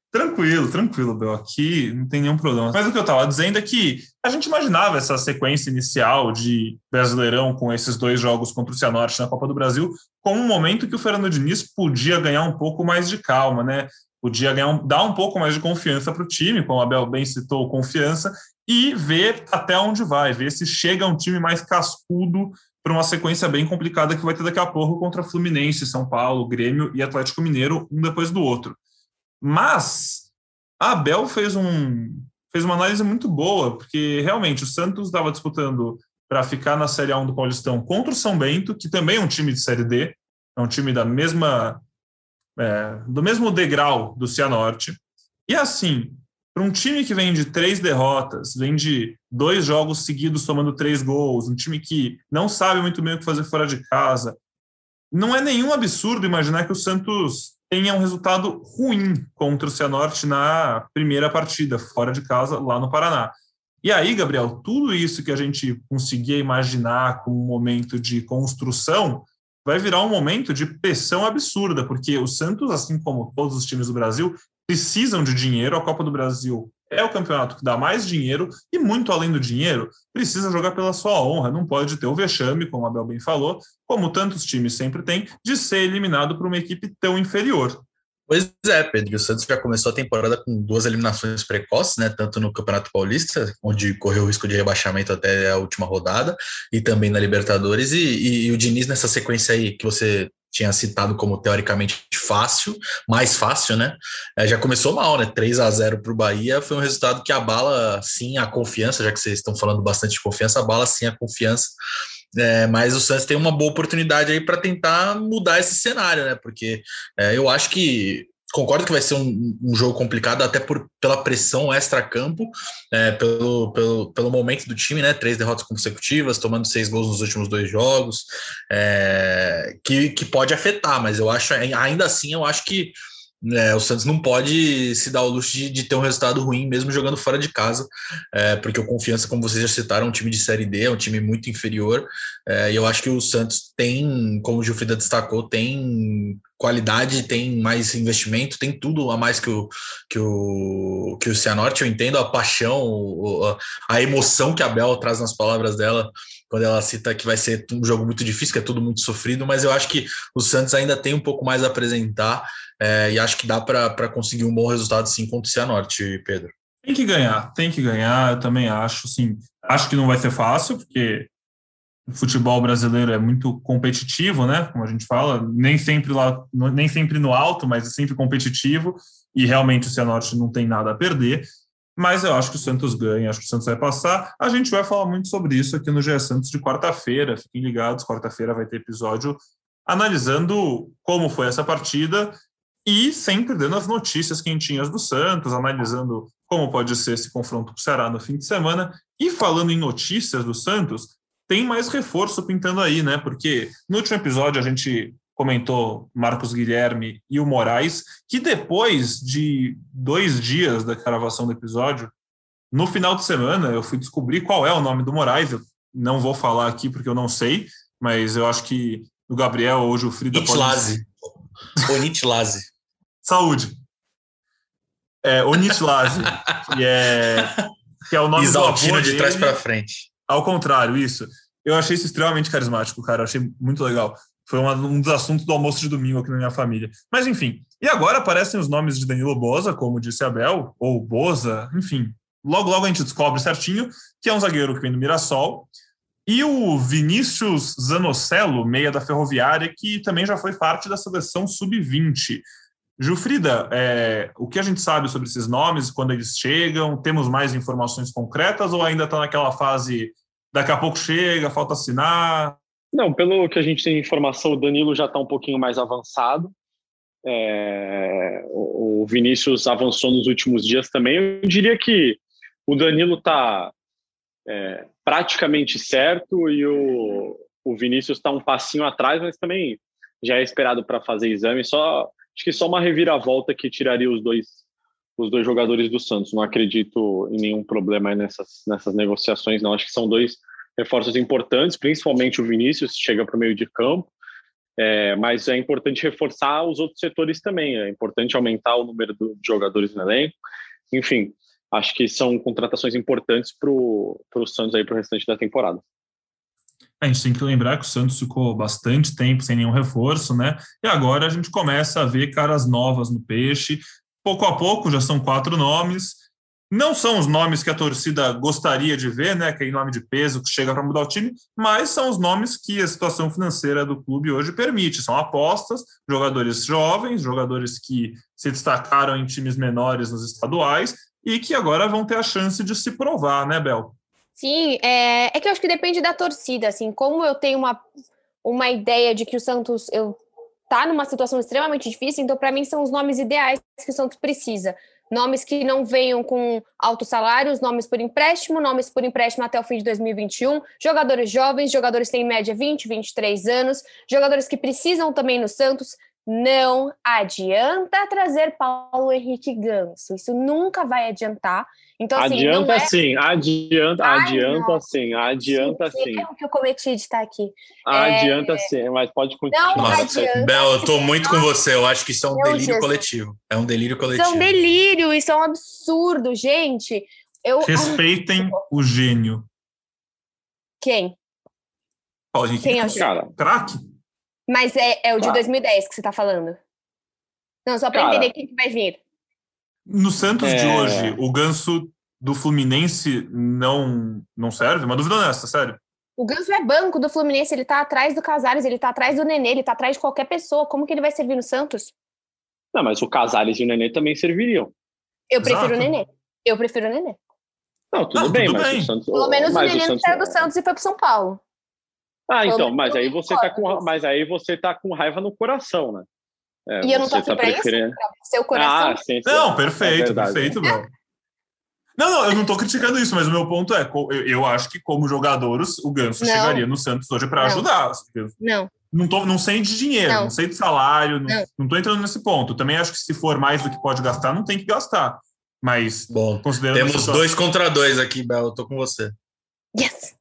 Tranquilo, tranquilo, Bel. Aqui não tem nenhum problema. Mas o que eu estava dizendo é que a gente imaginava essa sequência inicial de Brasileirão com esses dois jogos contra o Cianorte na Copa do Brasil como um momento que o Fernando Diniz podia ganhar um pouco mais de calma, né? Podia ganhar um, dar um pouco mais de confiança para o time, como a Abel bem citou, confiança, e ver até onde vai, ver se chega um time mais cascudo para uma sequência bem complicada que vai ter daqui a pouco contra Fluminense, São Paulo, Grêmio e Atlético Mineiro, um depois do outro. Mas Abel fez, um, fez uma análise muito boa, porque realmente o Santos estava disputando para ficar na Série A1 do Paulistão contra o São Bento, que também é um time de Série D, é um time da mesma é, do mesmo degrau do Cianorte. E assim, para um time que vem de três derrotas, vem de dois jogos seguidos tomando três gols, um time que não sabe muito bem o que fazer fora de casa, não é nenhum absurdo imaginar que o Santos tenha um resultado ruim contra o Cianorte na primeira partida, fora de casa, lá no Paraná. E aí, Gabriel, tudo isso que a gente conseguia imaginar como um momento de construção vai virar um momento de pressão absurda, porque o Santos, assim como todos os times do Brasil, precisam de dinheiro. A Copa do Brasil é o campeonato que dá mais dinheiro e, muito além do dinheiro, precisa jogar pela sua honra. Não pode ter o vexame, como a Bel bem falou, como tantos times sempre têm, de ser eliminado por uma equipe tão inferior. Pois é, Pedro. O Santos já começou a temporada com duas eliminações precoces, né? Tanto no Campeonato Paulista, onde correu o risco de rebaixamento até a última rodada, e também na Libertadores. E, e, e o Diniz, nessa sequência aí que você tinha citado como teoricamente fácil, mais fácil, né? É, já começou mal, né? 3 a 0 para o Bahia foi um resultado que abala sim a confiança, já que vocês estão falando bastante de confiança, abala sim a confiança é, mas o Santos tem uma boa oportunidade aí para tentar mudar esse cenário, né? Porque é, eu acho que concordo que vai ser um, um, jogo complicado, até por, pela pressão extra-campo, é, pelo, pelo, pelo momento do time, né? Três derrotas consecutivas, tomando seis gols nos últimos dois jogos, é, que, que pode afetar, mas eu acho, ainda assim, eu acho que é, o Santos não pode se dar o luxo de, de, ter um resultado ruim, mesmo jogando fora de casa, é, porque o Confiança, como vocês já citaram, é um time de Série D, é um time muito inferior, é, e eu acho que o Santos tem, como o Gilfrida destacou, tem qualidade, tem mais investimento, tem tudo a mais que o, que o, que o Cianorte. Eu entendo a paixão, a emoção que a Bel traz nas palavras dela quando ela cita que vai ser um jogo muito difícil, que é tudo muito sofrido, mas eu acho que o Santos ainda tem um pouco mais a apresentar é, e acho que dá para conseguir um bom resultado sim contra o Cianorte, Pedro. Tem que ganhar, tem que ganhar, eu também acho, sim. Acho que não vai ser fácil, porque o futebol brasileiro é muito competitivo, né? Como a gente fala, nem sempre lá, nem sempre no alto, mas é sempre competitivo, e realmente o Cianorte não tem nada a perder. Mas eu acho que o Santos ganha, acho que o Santos vai passar. A gente vai falar muito sobre isso aqui no GE Santos de quarta-feira. Fiquem ligados, quarta-feira vai ter episódio analisando como foi essa partida e sempre dando as notícias quentinhas do Santos, analisando como pode ser esse confronto com o Ceará no fim de semana. E falando em notícias do Santos, tem mais reforço pintando aí, né? Porque no último episódio a gente comentou Marcos Guilherme e o Moraes, que depois de dois dias da gravação do episódio, no final de semana eu fui descobrir qual é o nome do Moraes. Eu não vou falar aqui porque eu não sei, mas eu acho que o Gabriel ou o Frida pode... Lazi. Bonite Lazi. Saúde. É, Onislazi, que é, que é o nome Isaltino do avô de dele. trás para frente. Ao contrário, isso. Eu achei isso extremamente carismático, cara. Eu achei muito legal. Foi uma, um dos assuntos do almoço de domingo aqui na minha família. Mas enfim. E agora aparecem os nomes de Danilo Boza, como disse Abel, ou Boza, enfim. Logo, logo a gente descobre certinho que é um zagueiro que vem do Mirassol. E o Vinícius Zanocelo, meia da Ferroviária, que também já foi parte da seleção sub-20. Jufrida, é, o que a gente sabe sobre esses nomes, quando eles chegam? Temos mais informações concretas ou ainda está naquela fase daqui a pouco chega, falta assinar? Não, pelo que a gente tem informação, o Danilo já está um pouquinho mais avançado. É, o Vinícius avançou nos últimos dias também. Eu diria que o Danilo está é, praticamente certo e o, o Vinícius está um passinho atrás, mas também já é esperado para fazer exame. Só acho que só uma reviravolta que tiraria os dois os dois jogadores do Santos. Não acredito em nenhum problema nessas nessas negociações. Não acho que são dois reforços importantes, principalmente o Vinícius chega para o meio de campo. É, mas é importante reforçar os outros setores também. É importante aumentar o número de jogadores no elenco. Enfim, acho que são contratações importantes para o Santos aí para o restante da temporada. A gente tem que lembrar que o Santos ficou bastante tempo sem nenhum reforço, né? E agora a gente começa a ver caras novas no peixe. Pouco a pouco já são quatro nomes. Não são os nomes que a torcida gostaria de ver, né? Aquele nome de peso que chega para mudar o time, mas são os nomes que a situação financeira do clube hoje permite. São apostas, jogadores jovens, jogadores que se destacaram em times menores nos estaduais e que agora vão ter a chance de se provar, né, Bel? Sim, é, é que eu acho que depende da torcida, assim, como eu tenho uma, uma ideia de que o Santos eu, tá numa situação extremamente difícil, então para mim são os nomes ideais que o Santos precisa. Nomes que não venham com altos salários, nomes por empréstimo, nomes por empréstimo até o fim de 2021, jogadores jovens, jogadores que têm em média 20, 23 anos, jogadores que precisam também no Santos, não adianta trazer Paulo Henrique Ganso. Isso nunca vai adiantar. Então, assim, adianta é... sim, adianta, Ai, adianta não. sim, adianta sim. sim. É o que eu cometi de estar aqui. Adianta é... sim, mas pode continuar. Não adianta. Bel, eu tô muito com você. Eu acho que isso é um Meu delírio Jesus. coletivo. É um delírio coletivo. Isso é um delírio, isso é um absurdo, gente. Eu... Respeitem o gênio. Quem? Paulo Henrique Quem é o Cara, craque. Mas é, é o de Ah. 2010 que você tá falando. Não, só para entender quem que vai vir. No Santos de É. hoje, o ganso do Fluminense não, não serve? Uma dúvida honesta, sério. O Ganso é banco do Fluminense, ele tá atrás do Casares, ele tá atrás do Nenê, ele tá atrás de qualquer pessoa. Como que ele vai servir no Santos? Não, mas o Casares e o Nenê também serviriam. Eu prefiro Exato. o Nenê. Eu prefiro o Nenê. Não, tudo Não, bem, tudo mas bem. o Santos. Pelo menos o Nenê não Santos- saiu do Santos e foi pro São Paulo. Ah, então, mas aí você tá com, mas aí você tá com raiva no coração, né? É, E eu não tô aqui tá pra isso? preferindo- Pra seu coração. Ah, sim, sim. Não, É perfeito, verdade. perfeito, Bel. Não, não, eu não tô criticando isso, mas o meu ponto é, eu, eu acho que como jogador, o Ganso Não. chegaria no Santos hoje para ajudar. Não. Não, tô, não sei de dinheiro, não, Não. sei de salário, não, Não. não tô entrando nesse ponto. Também acho que se for mais do que pode gastar, não tem que gastar. Mas, Bom, considerando temos situação- dois contra dois aqui, Bel. Eu tô com você. Yes!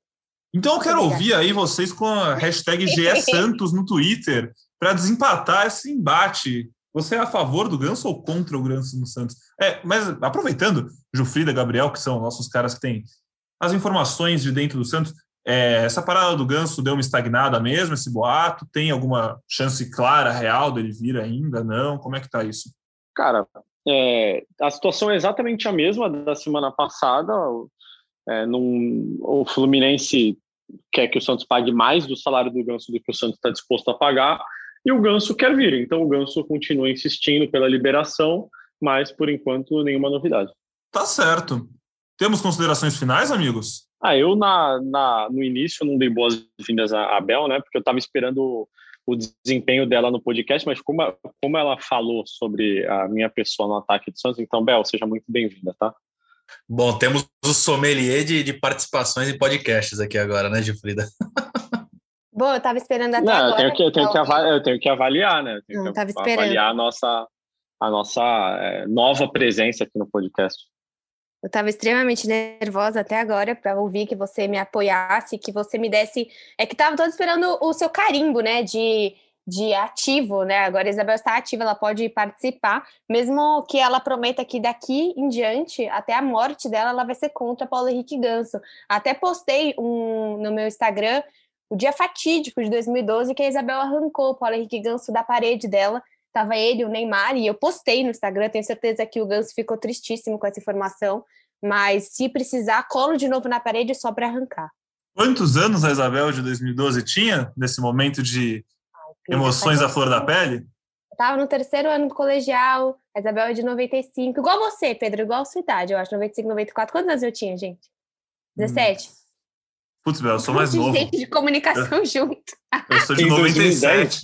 Então eu quero ouvir aí vocês com a hashtag GE Santos no Twitter para desempatar esse embate. Você é a favor do Ganso ou contra o Ganso no Santos? É, mas aproveitando, Jufrida, Gabriel, que são nossos caras que têm as informações de dentro do Santos, é, essa parada do Ganso deu uma estagnada mesmo, esse boato? Tem alguma chance clara, real dele vir ainda? Não? Como é que tá isso? Cara, é, a situação é exatamente a mesma da semana passada. O- É, num- o Fluminense quer que o Santos pague mais do salário do Ganso do que o Santos está disposto a pagar, e o Ganso quer vir. Então o Ganso continua insistindo pela liberação, mas por enquanto nenhuma novidade. Tá certo. Temos considerações finais, amigos? Ah, eu na, na- no início não dei boas-vindas à Abel, né? Porque eu estava esperando o, desempenho dela no podcast, mas como, como ela falou sobre a minha pessoa no ataque do Santos, então, Bel, seja muito bem-vinda, tá? Bom, temos o sommelier de, de participações em podcasts aqui agora, né, Gilfrida? Bom, eu tava esperando até Não, eu agora. tenho, que, eu, tenho que avaliar, eu tenho que avaliar, né? Eu tenho Não, que tava esperando. avaliar a nossa, a nossa é, nova presença aqui no podcast. Eu estava extremamente nervosa até agora para ouvir que você me apoiasse, que você me desse. É que tava todo esperando o seu carimbo, né? De de ativo, né? Agora a Isabel está ativa, ela pode participar, mesmo que ela prometa que daqui em diante, até a morte dela, ela vai ser contra Paulo Henrique Ganso. Até postei um no meu Instagram o dia fatídico de 2012 que a Isabel arrancou o Paulo Henrique Ganso da parede dela. Tava ele, o Neymar, e eu postei no Instagram. Tenho certeza que o Ganso ficou tristíssimo com essa informação. Mas se precisar, colo de novo na parede só para arrancar. Quantos anos a Isabel de 2012 tinha nesse momento de emoções à flor da pele? Eu tava no terceiro ano do colegial, a Isabel é de 95, igual você, Pedro, igual a sua idade, eu acho, 95, 94. Quantos anos eu tinha, gente? 17? Hum. Putz, Bel, eu sou mais novo. gente de comunicação eu, junto. Eu sou de 97.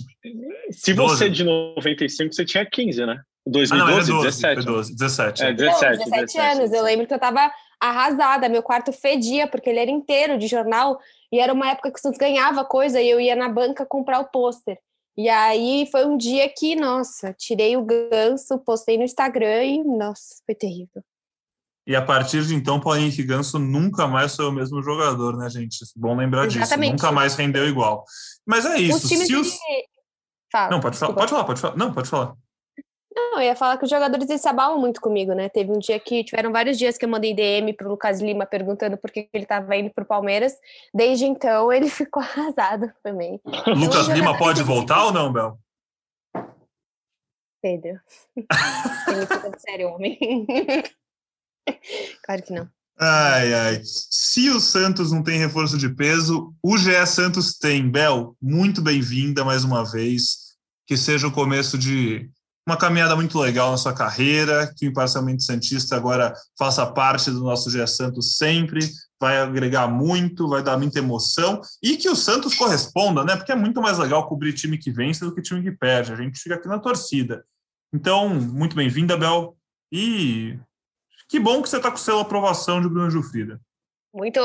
Se você é de 95, você tinha 15, né? 2012, ah, não, 12, 17. 12, 17. É, 17, não, 17, 17 anos. 17. Eu lembro que eu tava arrasada, meu quarto fedia, porque ele era inteiro de jornal, e era uma época que o Santos ganhava coisa, e eu ia na banca comprar o pôster. E aí foi um dia que, nossa, tirei o ganso, postei no Instagram e, nossa, foi terrível. E a partir de então, Paulo Henrique Ganso nunca mais foi o mesmo jogador, né, gente? Bom lembrar Exatamente. disso. Nunca mais rendeu igual. Mas é isso. Os... Fala, não, pode falar, pode falar, pode falar. Não, pode falar. Não, eu ia falar que os jogadores eles se abalam muito comigo, né? Teve um dia que tiveram vários dias que eu mandei DM pro Lucas Lima perguntando por que ele estava indo pro Palmeiras. Desde então ele ficou arrasado também. Lucas Lima pode voltar ou não, Bel? Pedro. sério, homem. claro que não. Ai, ai. Se o Santos não tem reforço de peso, o GE Santos tem. Bel, muito bem-vinda mais uma vez. Que seja o começo de uma caminhada muito legal na sua carreira, que o Imparcialmente Santista agora faça parte do nosso GE Santos sempre, vai agregar muito, vai dar muita emoção, e que o Santos corresponda, né? Porque é muito mais legal cobrir time que vence do que time que perde. A gente fica aqui na torcida. Então, muito bem-vinda, Bel. E que bom que você está com o selo aprovação de Bruno Jufrida. Muito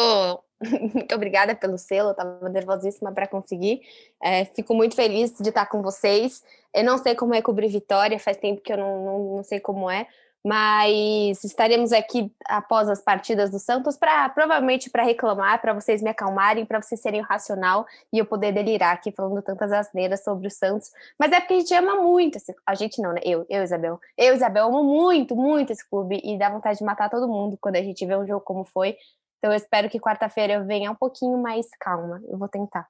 muito obrigada pelo selo, estava nervosíssima para conseguir. É, fico muito feliz de estar com vocês. Eu não sei como é cobrir vitória, faz tempo que eu não, não, não sei como é, mas estaremos aqui após as partidas do Santos para provavelmente para reclamar, para vocês me acalmarem, para vocês serem racional e eu poder delirar aqui falando tantas asneiras sobre o Santos. Mas é porque a gente ama muito esse, a gente não, né? Eu, eu Isabel, eu Isabel amo muito, muito esse clube e dá vontade de matar todo mundo quando a gente vê um jogo como foi. Então eu espero que quarta-feira eu venha um pouquinho mais calma. Eu vou tentar.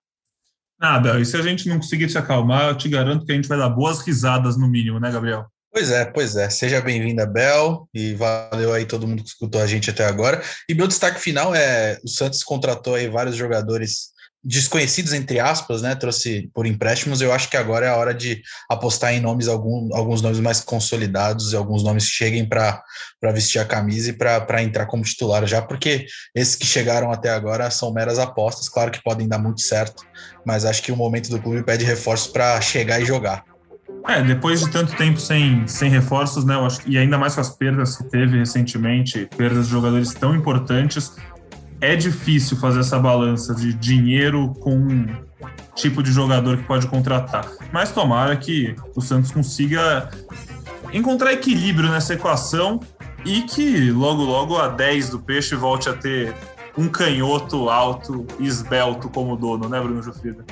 Bel, e se a gente não conseguir te acalmar, eu te garanto que a gente vai dar boas risadas no mínimo, né, Gabriel? Pois é, pois é. Seja bem-vinda, Bel, e valeu aí todo mundo que escutou a gente até agora. E meu destaque final é: o Santos contratou aí vários jogadores desconhecidos, entre aspas, né? Trouxe por empréstimos. Eu acho que agora é a hora de apostar em nomes, algum, alguns nomes mais consolidados e alguns nomes que cheguem para vestir a camisa e para entrar como titular já, porque esses que chegaram até agora são meras apostas. Claro que podem dar muito certo, mas acho que o momento do clube pede reforços para chegar e jogar. É, depois de tanto tempo sem, sem reforços, né? Eu acho, e ainda mais com as perdas que teve recentemente, perdas de jogadores tão importantes, é difícil fazer essa balança de dinheiro com tipo de jogador que pode contratar. Mas tomara que o Santos consiga encontrar equilíbrio nessa equação e que logo logo a 10 do peixe volte a ter um canhoto alto e esbelto como dono, né, Bruno Jufrida?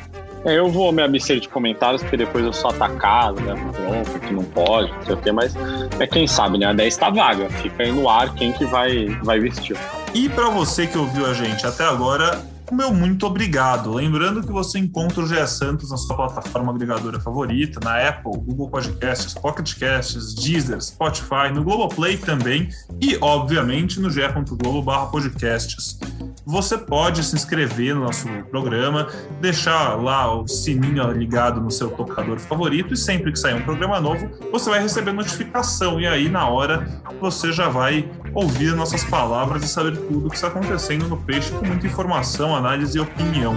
É, eu vou me abster de comentários, porque depois eu sou atacado, né? Bronca, que não pode, não sei o quê, mas é quem sabe, né? A 10 tá vaga, fica aí no ar quem que vai, vai vestir. E para você que ouviu a gente até agora, meu muito obrigado. Lembrando que você encontra o GE Santos na sua plataforma agregadora favorita, na Apple, Google Podcasts, Pocket Casts, Deezer, Spotify, no Globoplay também e, obviamente, no ge.globo podcasts. Você pode se inscrever no nosso programa, deixar lá o sininho ligado no seu tocador favorito e sempre que sair um programa novo, você vai receber notificação e aí na hora você já vai ouvir nossas palavras e saber tudo o que está acontecendo no peixe com muita informação, análise e opinião.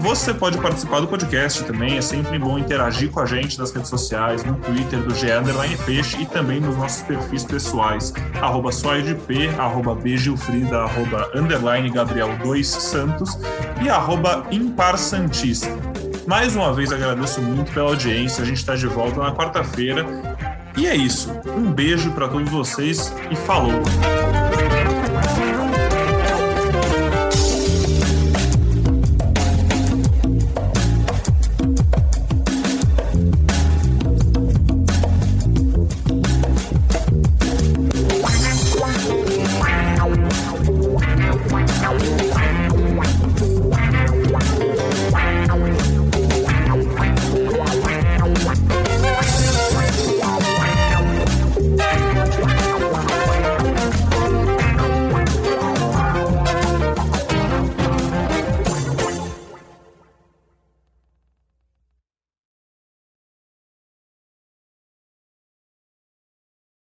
Você pode participar do podcast também, é sempre bom interagir com a gente nas redes sociais, no Twitter do G Underline Peixe e também nos nossos perfis pessoais, arroba soidp, arroba bgilfrida, arroba underline Gabriel 2 Santos e arroba Impar Santista. Mais uma vez agradeço muito pela audiência, a gente está de volta na quarta-feira. E é isso, um beijo para todos vocês e falou!